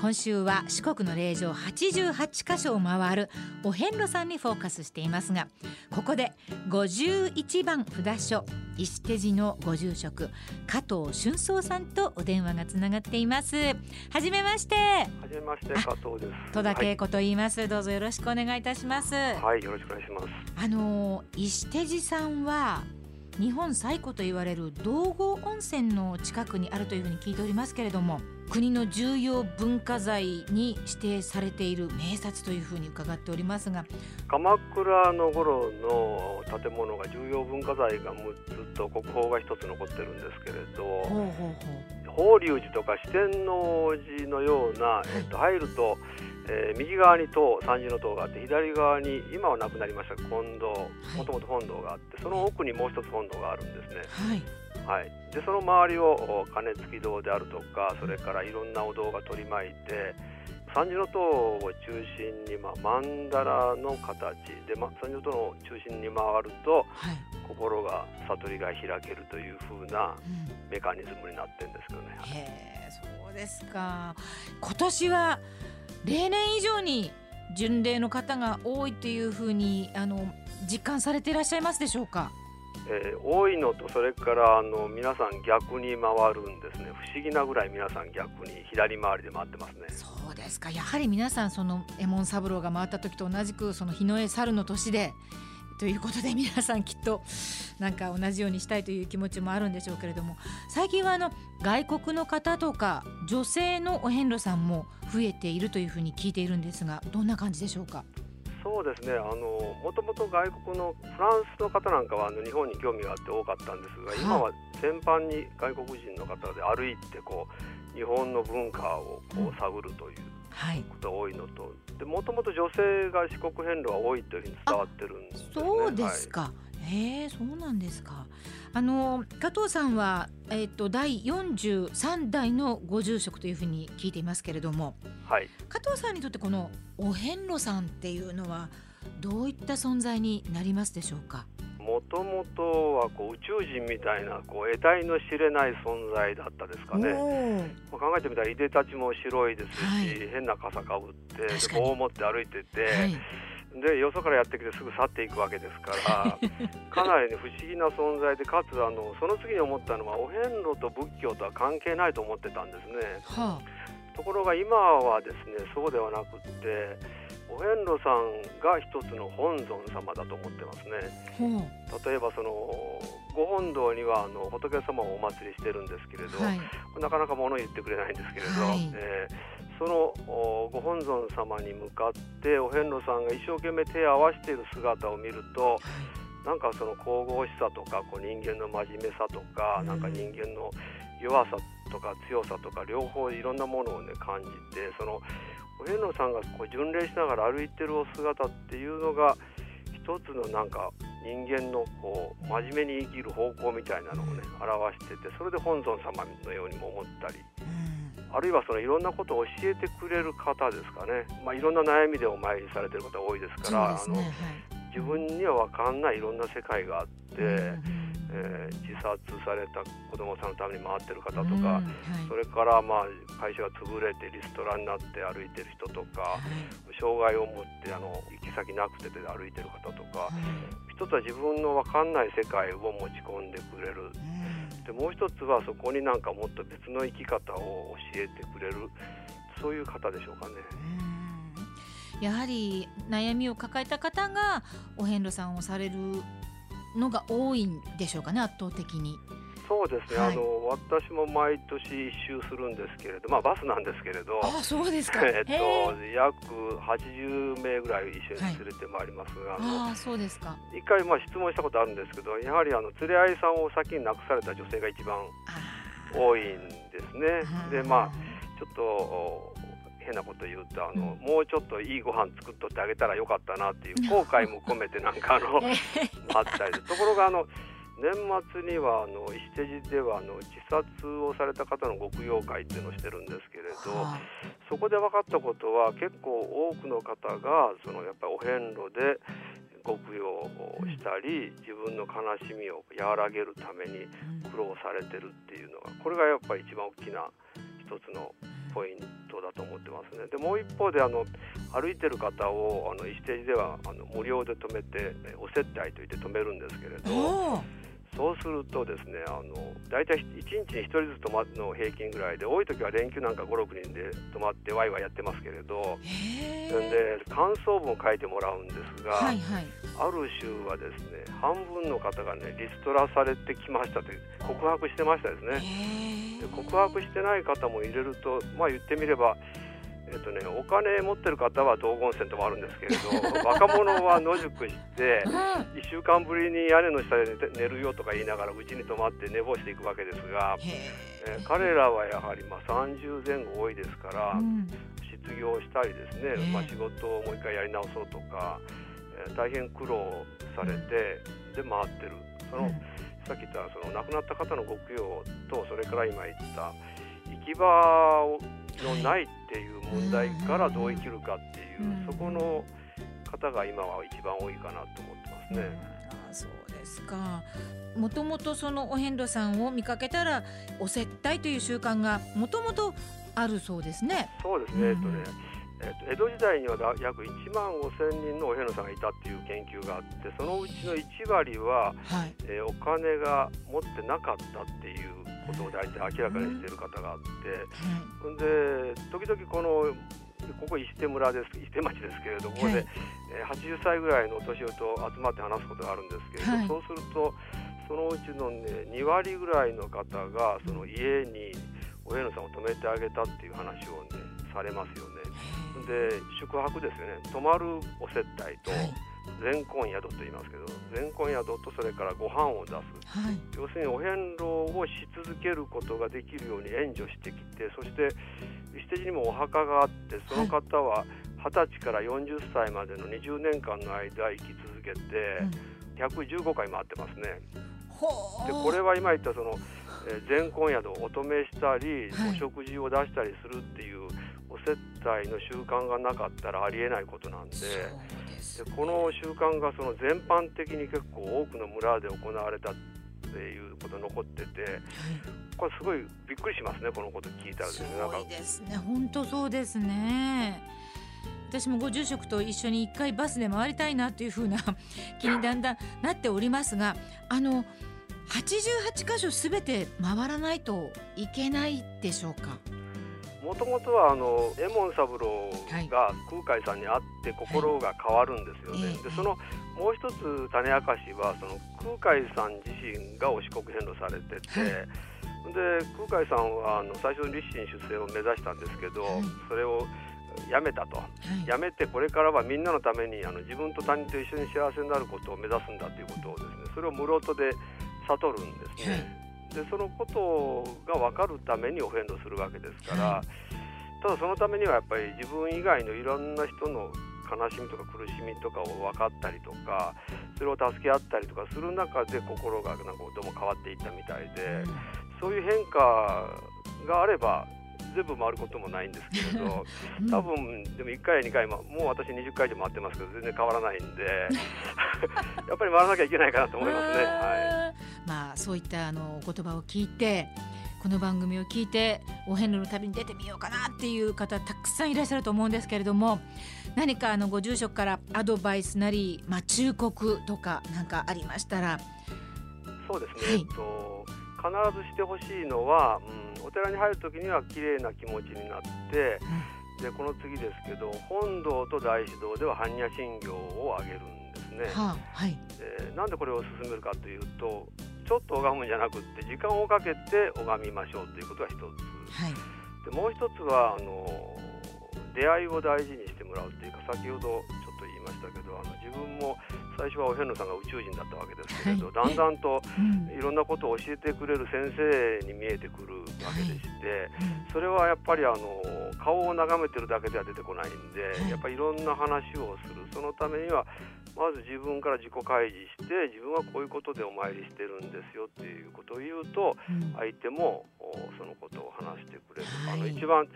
今週は四国の霊場88箇所を回るお遍路さんにフォーカスしていますがここで51番札所石手寺のご住職加藤俊宗さんとお電話がつながっています。はじめまして。はじめまして加藤です。戸田恵子と言います、はい、どうぞよろしくお願いいたします。はいよろしくお願いします。あの石手寺さんは日本最古と言われる道後温泉の近くにあるというふうに聞いておりますけれども国の重要文化財に指定されている名刹というふうに伺っておりますが鎌倉の頃の建物が重要文化財が6つと国宝が1つ残ってるんですけれど法隆寺とか四天王寺のような、えっと、入ると、えー、右側に塔三重の塔があって左側に今はなくなりました金堂もともと本堂があってその奥にもう一つ本堂があるんですね。はいはい、でその周りを鐘付き堂であるとかそれからいろんなお堂が取り巻いて三重塔を中心に、まあ、曼荼羅の形で、ま、三重塔の中心に回ると、はい、心が悟りが開けるというふうなメカニズムになってるんですけどね。うん、へそうですか。今年は例年以上に巡礼の方が多いというふうにあの実感されていらっしゃいますでしょうか？えー、多いのとそれからあの皆さん逆に回るんですね。不思議なぐらい皆さん逆に左回りで回ってますね。そうですか。やはり皆さんその右衛門三郎が回った時と同じくその日の絵猿の年でということで皆さんきっとなんか同じようにしたいという気持ちもあるんでしょうけれども最近はあの外国の方とか女性のお遍路さんも増えているというふうに聞いているんですがどんな感じでしょうか？そうですね。あのもともと外国のフランスの方なんかはあの日本に興味があって多かったんですが、はい、今は全般に外国人の方で歩いてこう日本の文化をこう探るということが多いのと。もともと女性が四国遍路は多いというふうに伝わってるんです、ね、そうですか、はい。へえそうなんですか。あの加藤さんはえっ、ー、と第43代のご住職というふうに聞いていますけれども、はい、加藤さんにとってこのお遍路さんっていうのはどういった存在になりますでしょうか？もともとはこう宇宙人みたいなこう得体の知れない存在だったですかね、まあ、考えてみたらいでたちも白いですし、はい、変な傘かぶって棒を持って歩いてて、はいでよそからやってきてすぐ去っていくわけですから かなり、ね、不思議な存在でかつあのその次に思ったのはお遍路と仏教とは関係ないと思ってたんですね。はあ、ところが今はですねそうではなくってお遍路さんが一つの本尊様だと思ってますね。例えばそのご本堂にはあの仏様をお祭りしてるんですけれど、はい、なかなか物言ってくれないんですけれど、はい、えーそのご本尊様に向かってお遍路さんが一生懸命手を合わせている姿を見ると、なんかその神々しさとかこう人間の真面目さとか、なんか人間の弱さとか強さとか両方いろんなものをね感じてそのお遍路さんがこう巡礼しながら歩いてるお姿っていうのが一つのなんか人間のこう真面目に生きる方向みたいなのをね表しててそれで本尊様のようにも思ったり。あるいはそのいろんなことを教えてくれる方ですかね、まあ、いろんな悩みでお参りされてる方多いですから、ね、あの、はい、自分には分かんないいろんな世界があって、うん、えー、自殺された子どもさんのために回ってる方とか、うんはい、それからまあ会社が潰れてリストラになって歩いてる人とか、はい、障害を持ってあの行き先なくてで歩いてる方とか、一つは自分の分かんない世界を持ち込んでくれる。でもう一つはそこになんかもっと別の生き方を教えてくれるそういう方でしょうかね。やはり悩みを抱えた方がお遍路さんをされるのが多いんでしょうかね圧倒的に。そうですね、はい、あの私も毎年一周するんですけれど、まあ、バスなんですけれど、あそうですか、えっと、約80名ぐらい一緒に連れてまいります。が、はい、あそうですか。一回まあ質問したことあるんですけどやはりあの連れ合いさんを先に亡くされた女性が一番多いんですね。でまあちょっと変なこと言うとあの、うん、もうちょっといいご飯作っとってあげたらよかったなっていう後悔も込めてなんかあの あったりところがあの年末にはあの石手寺ではあの自殺をされた方の極陽会っていうのをしてるんですけれど、はあ、そこで分かったことは結構多くの方がそのやっぱりお遍路で極陽したり自分の悲しみを和らげるために苦労されてるっていうのがこれがやっぱり一番大きな一つのポイントだと思ってますね。でもう一方であの歩いてる方をあの一ステージではあの無料で止めてお接待といって止めるんですけれど。そうするとですねあの大体1日に1人ずつ泊まるの平均ぐらいで多い時は連休なんか56人で泊まってワイワイやってますけれどで感想文を書いてもらうんですが、はいはい、ある週はですね半分の方がねリストラされてきましたって告白してましたですね。で告白してない方も入れるとまあ言ってみればえっとね、お金持ってる方は道後温泉ともあるんですけれど 若者は野宿して1週間ぶりに屋根の下で寝るよとか言いながらうちに泊まって寝坊していくわけですが、えー、彼らはやはりまあ30前後多いですから、うん、失業したりですね、まあ、仕事をもう一回やり直そうとか、えー、大変苦労されてで回ってる。その、うん、さっき言ったその亡くなった方のご供養とそれから今言った行き場のないっていう問題からどう生きるかっていう、そこの方が今は一番多いかなと思ってますね。あそうですか。もともとそのお遍路さんを見かけたらお接待という習慣がもともとあるそうですね。そうですね、えっとねえっと、江戸時代には約1万5千人のお遍路さんがいたっていう研究があってそのうちの1割は、はい、えー、お金が持ってなかったっていうことを大体明らかにしている方があって、うん、で時々このここ石手村です石手町ですけれども、ここで、はい、えー、80歳ぐらいのお年寄りと集まって話すことがあるんですけれど、はい、そうするとそのうちの、ね、2割ぐらいの方がその家にお遍路さんを泊めてあげたっていう話をねされますよね。で宿泊ですよね。泊まるお接待と、はい全婚宿と言いますけど全婚宿とそれからご飯を出す、はい、要するにお遍路をし続けることができるように援助してきてそして石手寺にもお墓があってその方は20歳から40歳までの20年間の間生き続けて115回回ってますね。でこれは今言ったその全婚宿をお止めしたり、お食事を出したりするっていうお接待の習慣がなかったらありえないことなんで。でこの習慣がその全般的に結構多くの村で行われたっていうこと残ってて、はい、これすごいびっくりしますねこのこと聞いたらですね。すごいですね。本当そうですね。私もご住職と一緒に一回バスで回りたいなというふうな 気にだんだんなっておりますがあの88箇所すべて回らないといけないでしょうか？もともとはあの右衛門三郎が空海さんに会って心が変わるんですよね。はい、でそのもう一つ種明かしはその空海さん自身がお四国遍路されてて、はい、で空海さんはあの最初に立身出世を目指したんですけど、はい、それをやめたと、はい、やめてこれからはみんなのためにあの自分と他人と一緒に幸せになることを目指すんだということをですねそれを室戸で悟るんですね。でそのことが分かるためにお遍路するわけですから、はい、ただそのためにはやっぱり自分以外のいろんな人の悲しみとか苦しみとかを分かったりとかそれを助け合ったりとかする中で心がなんかどうも変わっていったみたいで、そういう変化があれば全部回ることもないんですけれど、多分でも1回や2回ももう私20回以上回ってますけど全然変わらないんで やっぱり回らなきゃいけないかなと思いますね。はい、まあそういったあの言葉を聞いてこの番組を聞いてお遍路の旅に出てみようかなっていう方たくさんいらっしゃると思うんですけれども何かあのご住職からアドバイスなり、まあ、忠告とかなんかありましたら？そうですね、はい、と必ずしてほしいのは、うん、お寺に入る時には綺麗な気持ちになって、うん、でこの次ですけど本堂と大師堂では般若心経をあげるんですね。はあはい、でなんでこれを進めるかというとちょっと拝むんじゃなくって時間をかけて拝みましょうということが一つ、はい、でもう一つはあの出会いを大事にしてもらうというか先ほどちょっと言いましたけどあの自分も最初はお遍路さんが宇宙人だったわけですけれど、はい、だんだんといろんなことを教えてくれる先生に見えてくるわけでして、それはやっぱりあの顔を眺めてるだけでは出てこないんで、やっぱりいろんな話をする。そのためにはまず自分から自己開示して自分はこういうことでお参りしてるんですよっていうことを言うと、相手もそのことを話してくれる、はい、あの一番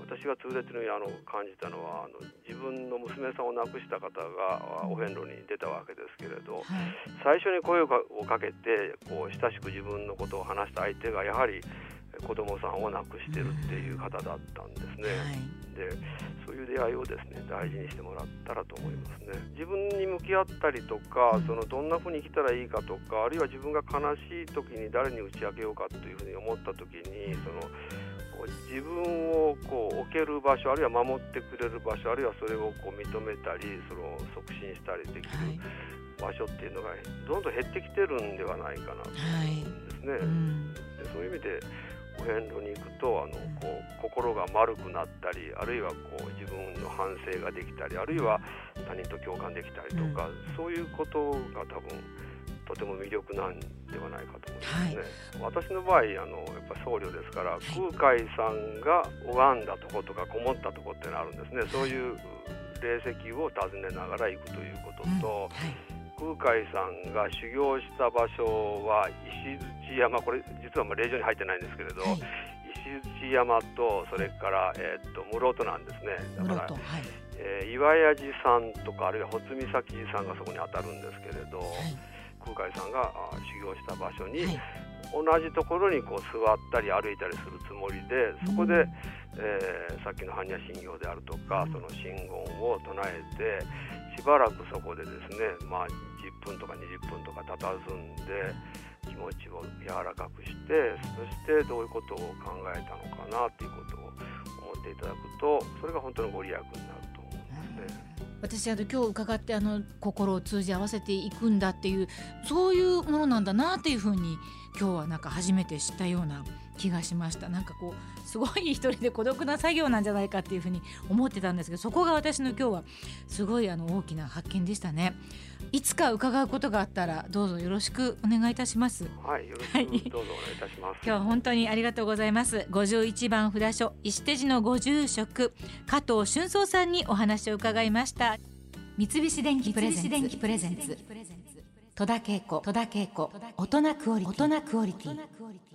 私が痛烈にあの感じたのはあの自分の娘さんを亡くした方がお遍路に出たわけですけれど、はい、最初に声をかけてこう親しく自分のことを話した相手がやはり子供さんを亡くしてるっていう方だったんですね。はい、でそういう出会いをですね大事にしてもらったらと思いますね。自分に向き合ったりとか、そのどんなふうに生きたらいいかとかあるいは自分が悲しい時に誰に打ち明けようかというふうに思った時にその自分をこう置ける場所あるいは守ってくれる場所あるいはそれをこう認めたりその促進したりできる場所っていうのがどんどん減ってきてるんではないかなと思うんですね。はい。うん、でそういう意味でお遍路に行くとあのこう心が丸くなったりあるいはこう自分の反省ができたりあるいは他人と共感できたりとか、うん、そういうことが多分とても魅力なんではないかと思いますね。はい、私の場合あのやっぱ僧侶ですから、はい、空海さんが拝んだとことかこもったとこってのあるんですね。そういう霊石を訪ねながら行くということと、うん。はい、空海さんが修行した場所は石鎚山。これ実はもう霊場に入ってないんですけれど、石鎚山とそれから、えー、っと室戸なんですね。だから、えー、岩屋寺さんとかあるいは穂積岬寺さんがそこに当たるんですけれど。空海さんが修行した場所に、同じところにこう座ったり歩いたりするつもりでそこで、うん、えー、さっきの般若心経であるとか、その真言を唱えてしばらくそこでですね、まあ、10分とか20分とか佇んで気持ちを柔らかくしてそしてどういうことを考えたのかなということを思っていただくとそれが本当のご利益になると思うんですね。私あの今日伺ってあの心を通じ合わせていくんだっていうそういうものなんだなっていうふうに今日はなんか初めて知ったような気がしました。なんかこうすごい一人で孤独な作業なんじゃないかっていうふうに思ってたんですけどそこが私の今日はすごいあの大きな発見でしたね。いつか伺うことがあったらどうぞよろしくお願いいたします。はいよろしくどうぞお願いいたします、今日は本当にありがとうございます。51番札所石手寺のご住職加藤俊宗さんにお話を伺いました。三菱電機プレゼンツ。戸田恵子。大人クオリティ